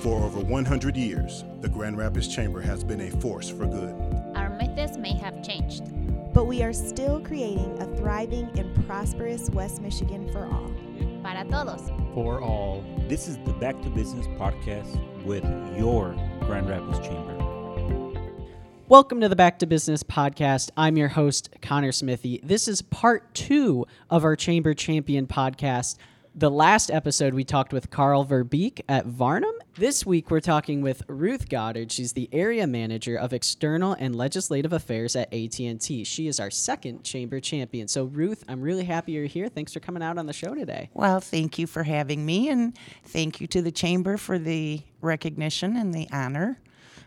For over 100 years, the Grand Rapids Chamber has been a force for good. Our methods may have changed, but we are still creating a thriving and prosperous West Michigan for all. Para todos. For all. This is the Back to Business podcast with your Grand Rapids Chamber. Welcome to the Back to Business podcast. I'm your host, Connor Smithy. This is part two of our Chamber Champion podcast. The last episode, we talked with Carl Ver Beek at Varnum. This week, we're talking with Ruth Guadard. She's the area manager of external and legislative affairs at AT&T. She is our second chamber champion. So, Ruth, I'm really happy you're here. Thanks for coming out on the show today. Well, thank you for having me, and thank you to the chamber for the recognition and the honor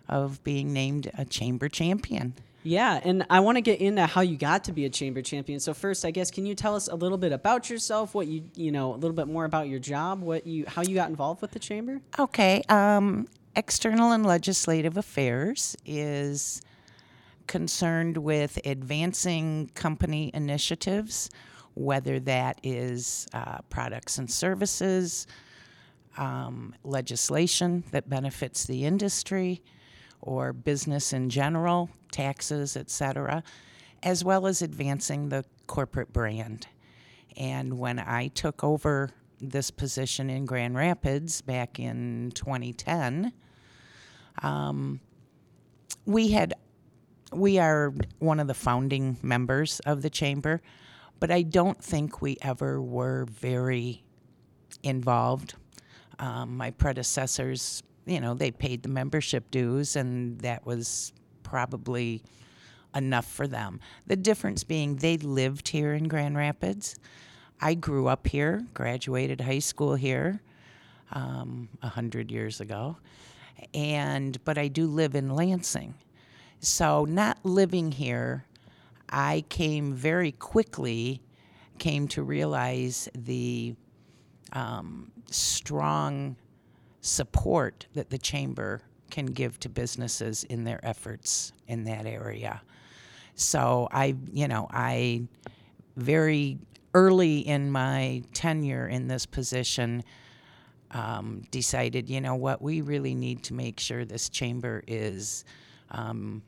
of being named a chamber champion. Yeah, and I want to get into how you got to be a chamber champion. So first, I guess, can you tell us a little bit about yourself? What you you know, a little bit more about your job, what you how you got involved with the chamber? Okay, um, external and legislative affairs is concerned with advancing company initiatives, whether that is uh, products and services, um, legislation that benefits the industry or business in general, taxes, etc., as well as advancing the corporate brand. And when I took over this position in Grand Rapids back in 2010, um, we had we are one of the founding members of the chamber, but I don't think we ever were very involved. Um, my predecessors you know, they paid the membership dues, and that was probably enough for them. The difference being they lived here in Grand Rapids. I grew up here, graduated high school here um, a um, hundred years ago, and but I do live in Lansing. So not living here, I came very quickly came to realize the um, strong support that the chamber can give to businesses in their efforts in that area. So I, you know, I very early in my tenure in this position um, decided, you know what, we really need to make sure this chamber is um,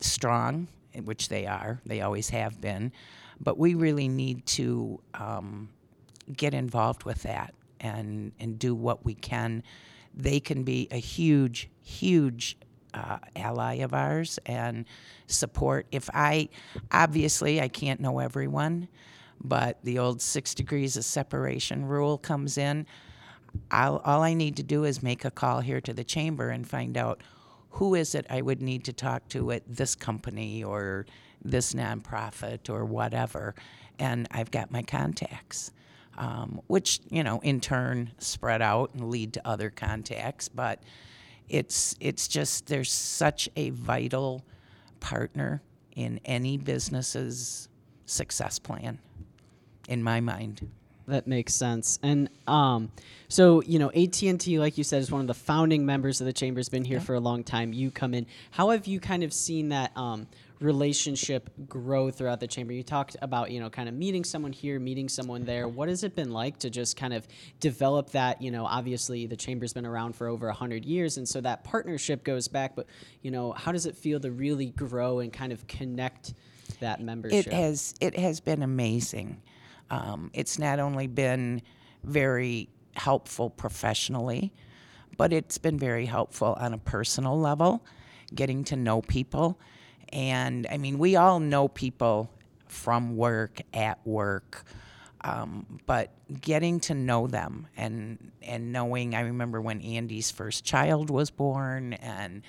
strong, which they are, they always have been, but we really need to um, get involved with that and and do what we can. They can be a huge, huge uh, ally of ours and support. If I, obviously, I can't know everyone, but the old six degrees of separation rule comes in. I'll, all I need to do is make a call here to the chamber and find out who is it I would need to talk to at this company or this nonprofit or whatever, and I've got my contacts um, which you know in turn spread out and lead to other contacts. But it's it's just there's such a vital partner in any business's success plan, in my mind. That makes sense. And um, so you know, AT and T, like you said, is one of the founding members of the chamber. Has been here yeah. for a long time. You come in. How have you kind of seen that um, relationship grow throughout the chamber? You talked about, you know, kind of meeting someone here, meeting someone there. What has it been like to just kind of develop that? You know, obviously the chamber's been around for over 100 years, and so that partnership goes back, but, you know, how does it feel to really grow and kind of connect that membership? It has, it has been amazing. Um, it's not only been very helpful professionally, but it's been very helpful on a personal level, getting to know people and I mean, we all know people from work, at work, um, but getting to know them and and knowing. I remember when Andy's first child was born, and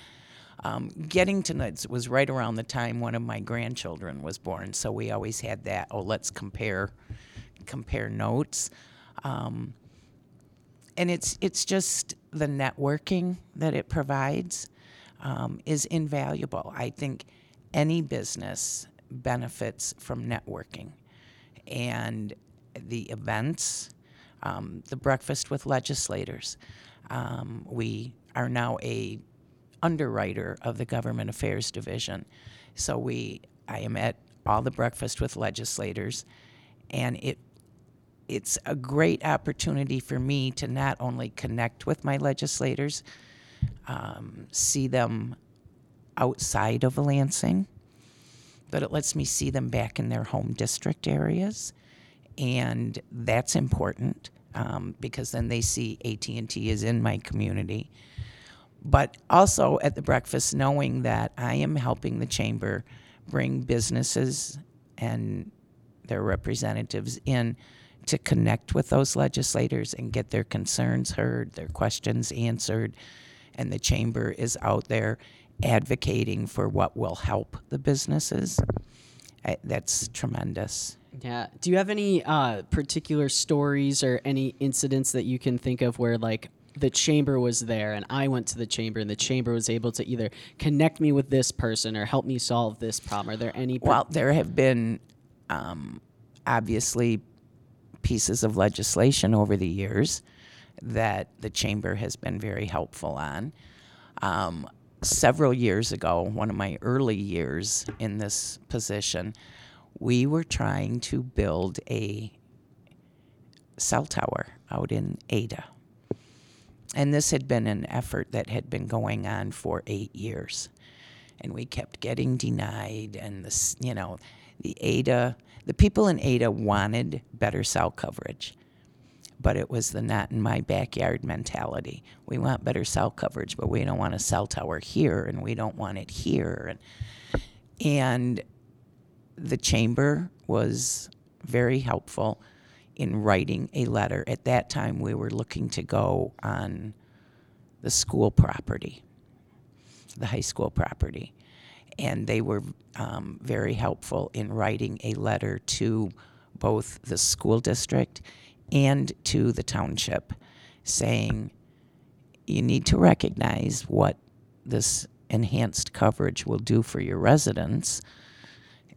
um, getting to know it was right around the time one of my grandchildren was born. So we always had that. Oh, let's compare compare notes. Um, and it's it's just the networking that it provides um, is invaluable. I think any business benefits from networking. And the events, um, the breakfast with legislators. Um, we are now a underwriter of the government affairs division. So we, I am at all the breakfast with legislators, and it it's a great opportunity for me to not only connect with my legislators, um, see them outside of Lansing, but it lets me see them back in their home district areas, and that's important um, because then they see AT and T is in my community. But also at the breakfast, knowing that I am helping the chamber bring businesses and their representatives in to connect with those legislators and get their concerns heard, their questions answered, and the chamber is out there advocating for what will help the businesses. I, that's tremendous. Yeah. Do you have any uh, particular stories or any incidents that you can think of where like the chamber was there and I went to the chamber and the chamber was able to either connect me with this person or help me solve this problem? Are there any? Well, there have been um, obviously pieces of legislation over the years that the chamber has been very helpful on. Um, several years ago, one of my early years in this position, we were trying to build a cell tower out in Ada. And this had been an effort that had been going on for eight years. And we kept getting denied. And this, you know, the Ada, the people in Ada wanted better cell coverage. But it was the not in my backyard mentality. We want better cell coverage, but we don't want a cell tower here, and we don't want it here. And, and the chamber was very helpful in writing a letter. At that time, we were looking to go on the school property, the high school property. And they were um, very helpful in writing a letter to both the school district and to the township saying, you need to recognize what this enhanced coverage will do for your residents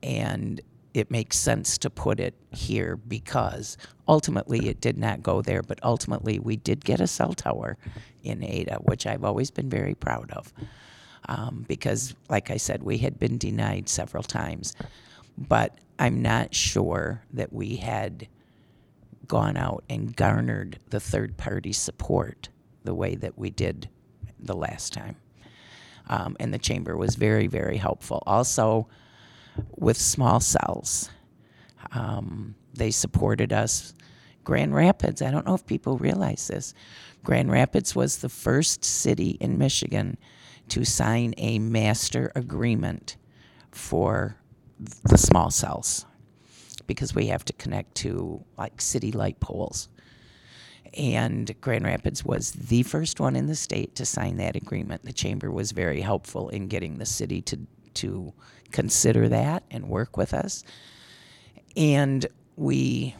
and it makes sense to put it here because ultimately it did not go there, but ultimately we did get a cell tower in Ada, which I've always been very proud of. Um, because, like I said, we had been denied several times. But I'm not sure that we had gone out and garnered the third party support the way that we did the last time. Um, and the chamber was very, very helpful. Also, with small cells. Um, they supported us. Grand Rapids, I don't know if people realize this. Grand Rapids was the first city in Michigan to sign a master agreement for the small cells because we have to connect to like city light poles. And Grand Rapids was the first one in the state to sign that agreement. The chamber was very helpful in getting the city to to consider that and work with us. And we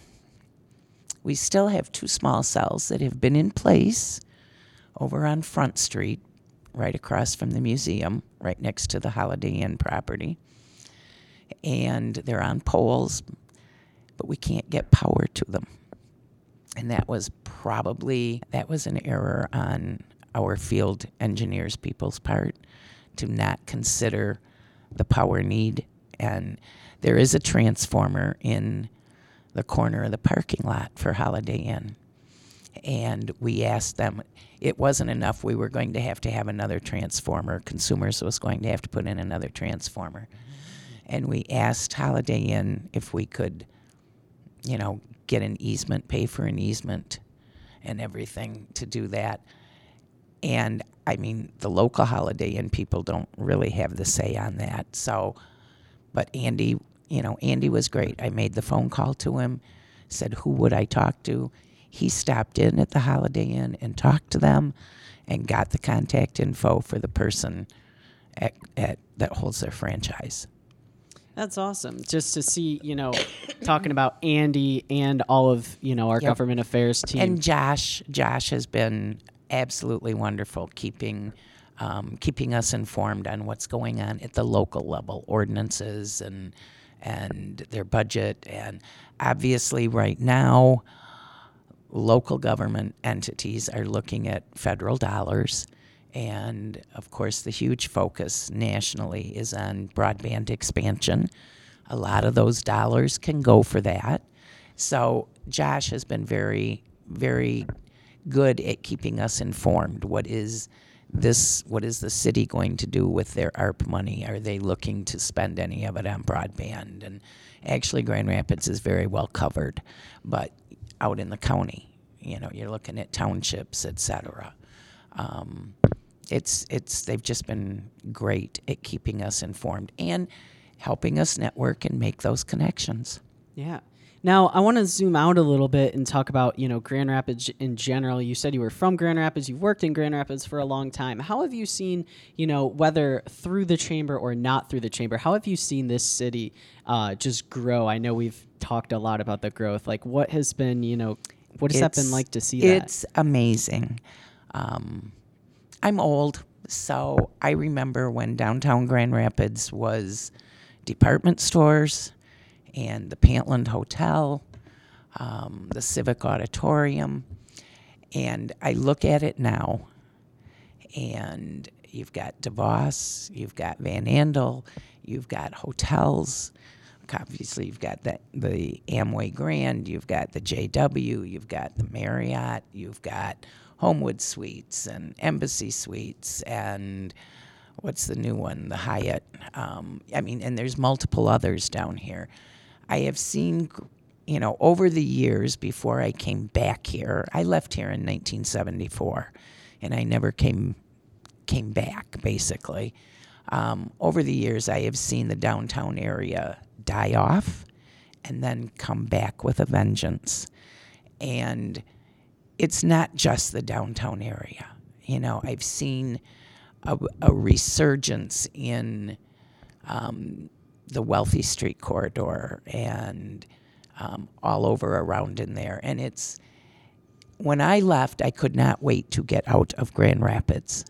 we still have two small cells that have been in place over on Front Street, right across from the museum, right next to the Holiday Inn property. And they're on poles, but we can't get power to them. And that was probably that was an error on our field engineers people's part to not consider the power need. And there is a transformer in the corner of the parking lot for Holiday Inn. And we asked them, it wasn't enough. We were going to have to have another transformer. Consumers was going to have to put in another transformer. And we asked Holiday Inn if we could, you know, get an easement, pay for an easement and everything to do that. And I mean, the local Holiday Inn people don't really have the say on that. So, but Andy, you know, Andy was great. I made the phone call to him, said, who would I talk to? He stopped in at the Holiday Inn and talked to them and got the contact info for the person at, at, that holds their franchise. That's awesome. Just to see, you know, talking about Andy and all of, you know, our Yep. government affairs team. And Josh, Josh has been absolutely wonderful keeping um, keeping us informed on what's going on at the local level, ordinances and and their budget, and obviously right now, local government entities are looking at federal dollars. And of course, the huge focus nationally is on broadband expansion. A lot of those dollars can go for that. So Josh has been very, very good at keeping us informed. What is this? What is the city going to do with their ARP money? Are they looking to spend any of it on broadband? And actually, Grand Rapids is very well covered, but out in the county, you know, you're looking at townships, et cetera. Um, it's it's they've just been great at keeping us informed and helping us network and make those connections. Yeah. Now, I want to zoom out a little bit and talk about, you know, Grand Rapids in general. You said you were from Grand Rapids, you've worked in Grand Rapids for a long time. How have you seen, you know, whether through the chamber or not through the chamber, how have you seen this city uh, just grow? I know we've talked a lot about the growth. Like, what has been, you know, what has that been like to see that? It's amazing. Um, I'm old, so I remember when downtown Grand Rapids was department stores and the Pantlind Hotel, um, the Civic Auditorium, and I look at it now, and you've got DeVos, you've got Van Andel, you've got hotels. Obviously, you've got that the Amway Grand, you've got the JW, you've got the Marriott, you've got Homewood Suites and Embassy Suites, and what's the new one? The Hyatt. Um, I mean, and there's multiple others down here. I have seen, you know, over the years before I came back here. I left here in 1974, and I never came came back basically. Um, over the years, I have seen the downtown area die off and then come back with a vengeance. And it's not just the downtown area. You know, I've seen a, a resurgence in um, the Wealthy Street corridor and um, all over around in there. And it's when I left, I could not wait to get out of Grand Rapids.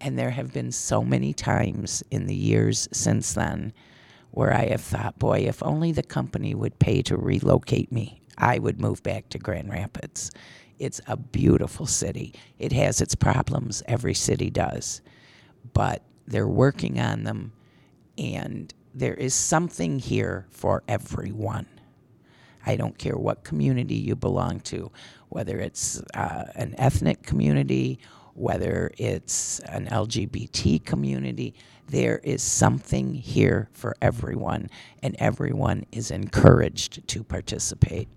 And there have been so many times in the years since then where I have thought, boy, if only the company would pay to relocate me, I would move back to Grand Rapids. It's a beautiful city. It has its problems, every city does, but they're working on them, and there is something here for everyone. I don't care what community you belong to, whether it's uh, an ethnic community, whether it's an LGBT community, there is something here for everyone, and everyone is encouraged to participate.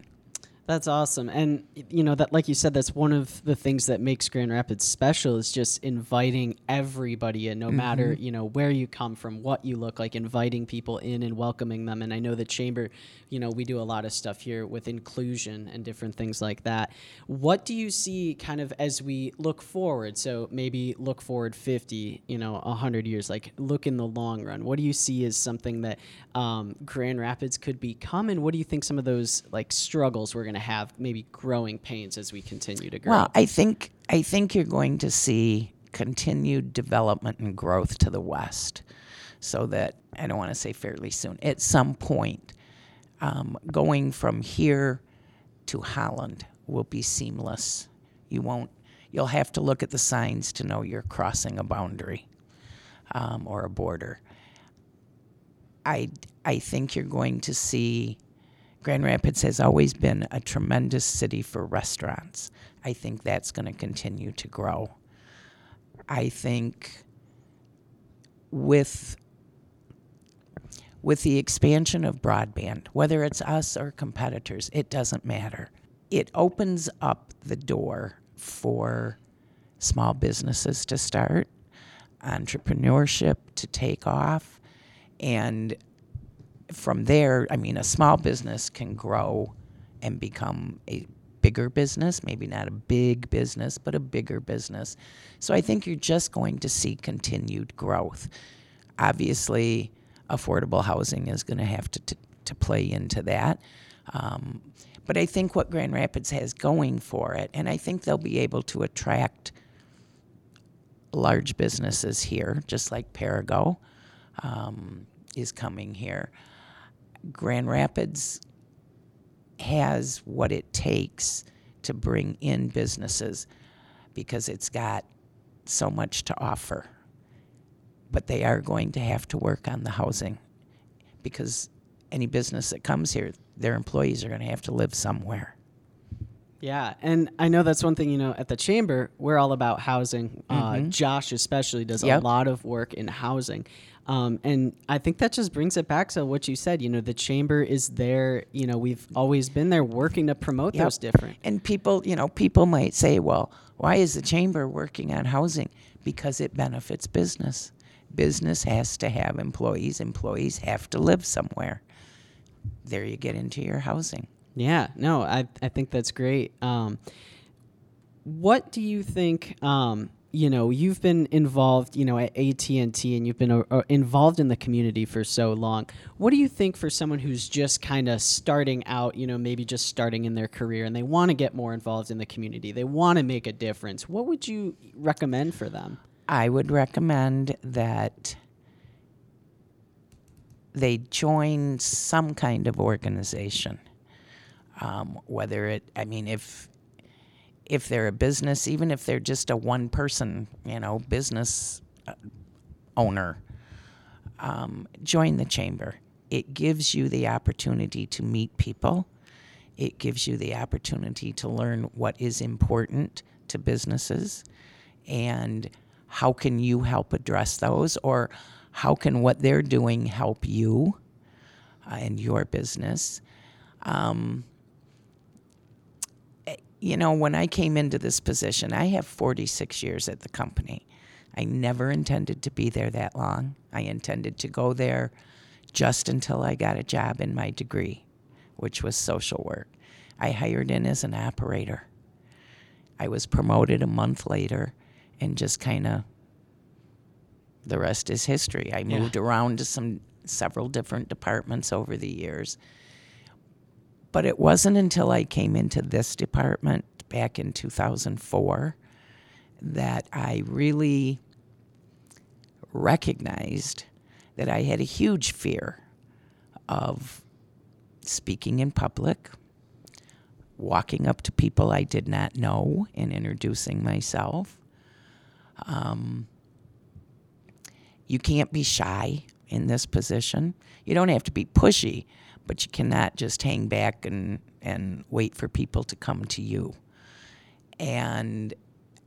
That's awesome. And you know that like you said that's one of the things that makes Grand Rapids special is just inviting everybody in no matter, you know, where you come from, what you look like, inviting people in and welcoming them. And I know the chamber, you know, we do a lot of stuff here with inclusion and different things like that. What do you see kind of as we look forward? So maybe look forward 50, you know, 100 years, like look in the long run. What do you see as something that um, Grand Rapids could become and what do you think some of those like struggles we're going to have maybe growing pains as we continue to grow Well, I think I think you're going to see continued development and growth to the west, so that I don't want to say fairly soon. At some point, um, going from here to Holland will be seamless. You won't. You'll have to look at the signs to know you're crossing a boundary um, or a border. I I think you're going to see Grand Rapids has always been a tremendous city for restaurants. I think that's going to continue to grow. I think with with the expansion of broadband, whether it's us or competitors, it doesn't matter. It opens up the door for small businesses to start, entrepreneurship to take off, and from there, I mean, a small business can grow and become a bigger business, maybe not a big business, but a bigger business. So I think you're just going to see continued growth. Obviously, affordable housing is going to have to, to, to play into that. Um, but I think what Grand Rapids has going for it, and I think they'll be able to attract large businesses here, just like Perrigo um, is coming here. Grand Rapids has what it takes to bring in businesses because it's got so much to offer. But they are going to have to work on the housing because any business that comes here, their employees are going to have to live somewhere. Yeah, and I know that's one thing, you know, at the chamber, we're all about housing. Uh, Josh, especially, does Mm-hmm. Yep. a lot of work in housing. Um, and I think that just brings it back to what you said. You know, the chamber is there. You know, we've always been there working to promote Yep. those different. And people, you know, people might say, well, why is the chamber working on housing? Because it benefits business. Business has to have employees, employees have to live somewhere. There you get into your housing. Yeah, no, I I think that's great. Um, what do you think? Um, you know, you've been involved, you know, at AT and T, and you've been uh, uh, involved in the community for so long. What do you think for someone who's just kind of starting out? You know, maybe just starting in their career, and they want to get more involved in the community. They want to make a difference. What would you recommend for them? I would recommend that they join some kind of organization. Um, whether it, I mean, if if they're a business, even if they're just a one person, you know, business uh, owner, um, join the chamber. It gives you the opportunity to meet people. It gives you the opportunity to learn what is important to businesses and how can you help address those or how can what they're doing help you uh, and your business. Um, you know, when I came into this position, I have 46 years at the company. I never intended to be there that long. I intended to go there just until I got a job in my degree, which was social work. I hired in as an operator. I was promoted a month later and just kind of the rest is history. I moved around to some several different departments over the years. But it wasn't until I came into this department back in 2004 that I really recognized that I had a huge fear of speaking in public, walking up to people I did not know and introducing myself. Um, you can't be shy in this position. You don't have to be pushy, but you cannot just hang back and, and wait for people to come to you. And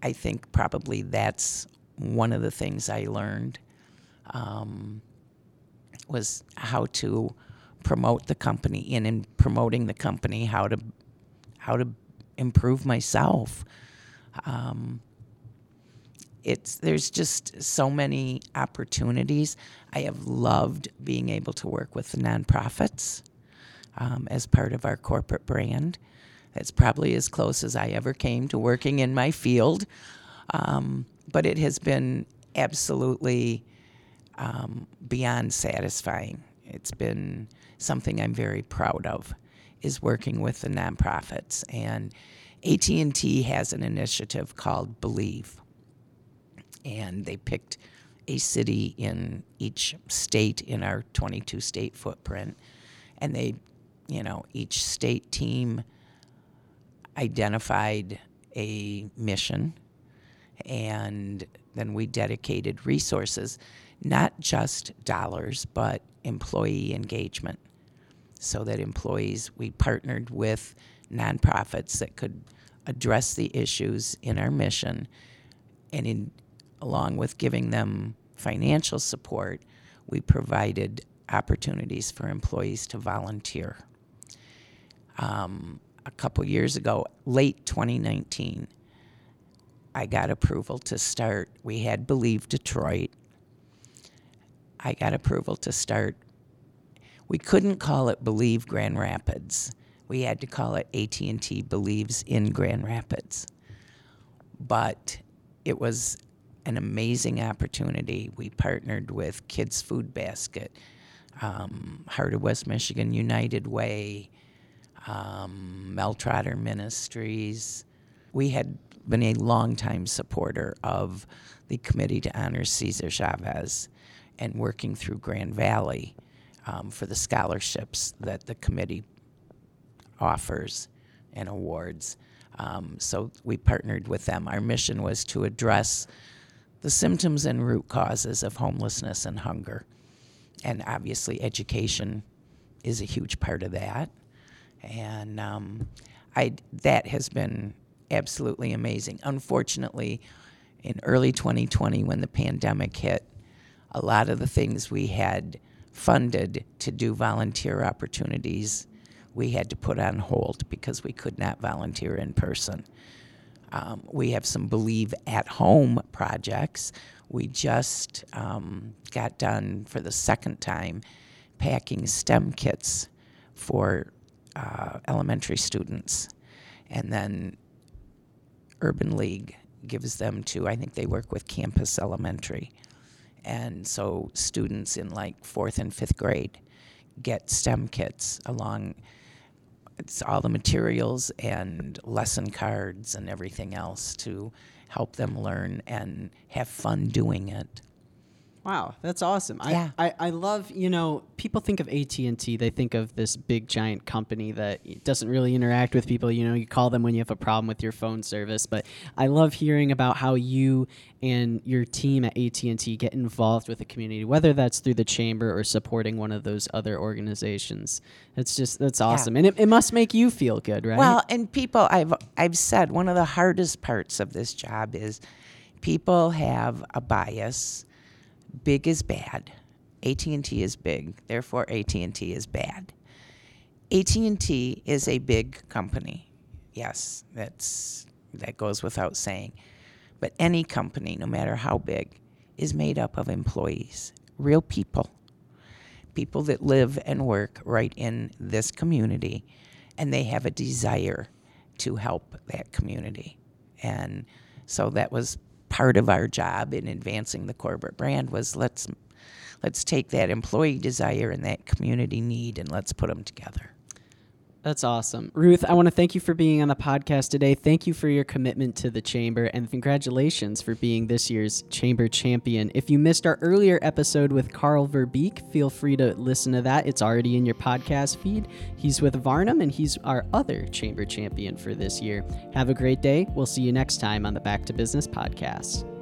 I think probably that's one of the things I learned um, was how to promote the company and in promoting the company how to how to improve myself um, it's there's just so many opportunities i have loved being able to work with the nonprofits um, as part of our corporate brand that's probably as close as i ever came to working in my field um, but it has been absolutely um, beyond satisfying. It's been something I'm very proud of, is working with the nonprofits. And AT&T has an initiative called Believe, and they picked a city in each state in our 22 state footprint, and they, you know, each state team identified a mission and then we dedicated resources, not just dollars, but employee engagement. So that employees, we partnered with nonprofits that could address the issues in our mission, and in, along with giving them financial support, we provided opportunities for employees to volunteer. Um, a couple years ago, late 2019, I got approval to start. We had Believe Detroit. I got approval to start. We couldn't call it Believe Grand Rapids. We had to call it AT&T Believes in Grand Rapids. But it was an amazing opportunity. We partnered with Kids Food Basket, um, Heart of West Michigan United Way, um, Mel Trotter Ministries. We had been a longtime supporter of the Committee to Honor Cesar Chavez and working through Grand Valley um, for the scholarships that the committee offers and awards. Um, so we partnered with them. Our mission was to address the symptoms and root causes of homelessness and hunger. And obviously, education is a huge part of that, and um, I that has been absolutely amazing. Unfortunately, in early 2020, when the pandemic hit, a lot of the things we had funded to do volunteer opportunities, we had to put on hold because we could not volunteer in person. Um, we have some Believe at Home projects. We just um, got done for the second time packing STEM kits for uh, elementary students. And then Urban League gives them to, I think they work with Campus Elementary. And so students in like fourth and fifth grade get STEM kits along it's all the materials and lesson cards and everything else to help them learn and have fun doing it. Wow, that's awesome. Yeah. I, I, I love, you know, people think of AT&T, they think of this big giant company that doesn't really interact with people. You know, you call them when you have a problem with your phone service, but I love hearing about how you and your team at AT&T get involved with the community, whether that's through the chamber or supporting one of those other organizations. It's just that's awesome. And it, it must make you feel good, right? Well, and people I've I've said one of the hardest parts of this job is people have a bias. Big is bad. AT&T is big, therefore AT&T is bad. AT&T is a big company. Yes, that's that goes without saying. But any company, no matter how big, is made up of employees, real people. People that live and work right in this community and they have a desire to help that community. And so that was part of our job in advancing the corporate brand was let's let's take that employee desire and that community need and let's put them together. That's awesome. Ruth, I want to thank you for being on the podcast today. Thank you for your commitment to the Chamber and congratulations for being this year's Chamber champion. If you missed our earlier episode with Carl Ver Beek, feel free to listen to that. It's already in your podcast feed. He's with Varnum and he's our other Chamber champion for this year. Have a great day. We'll see you next time on the Back to Business podcast.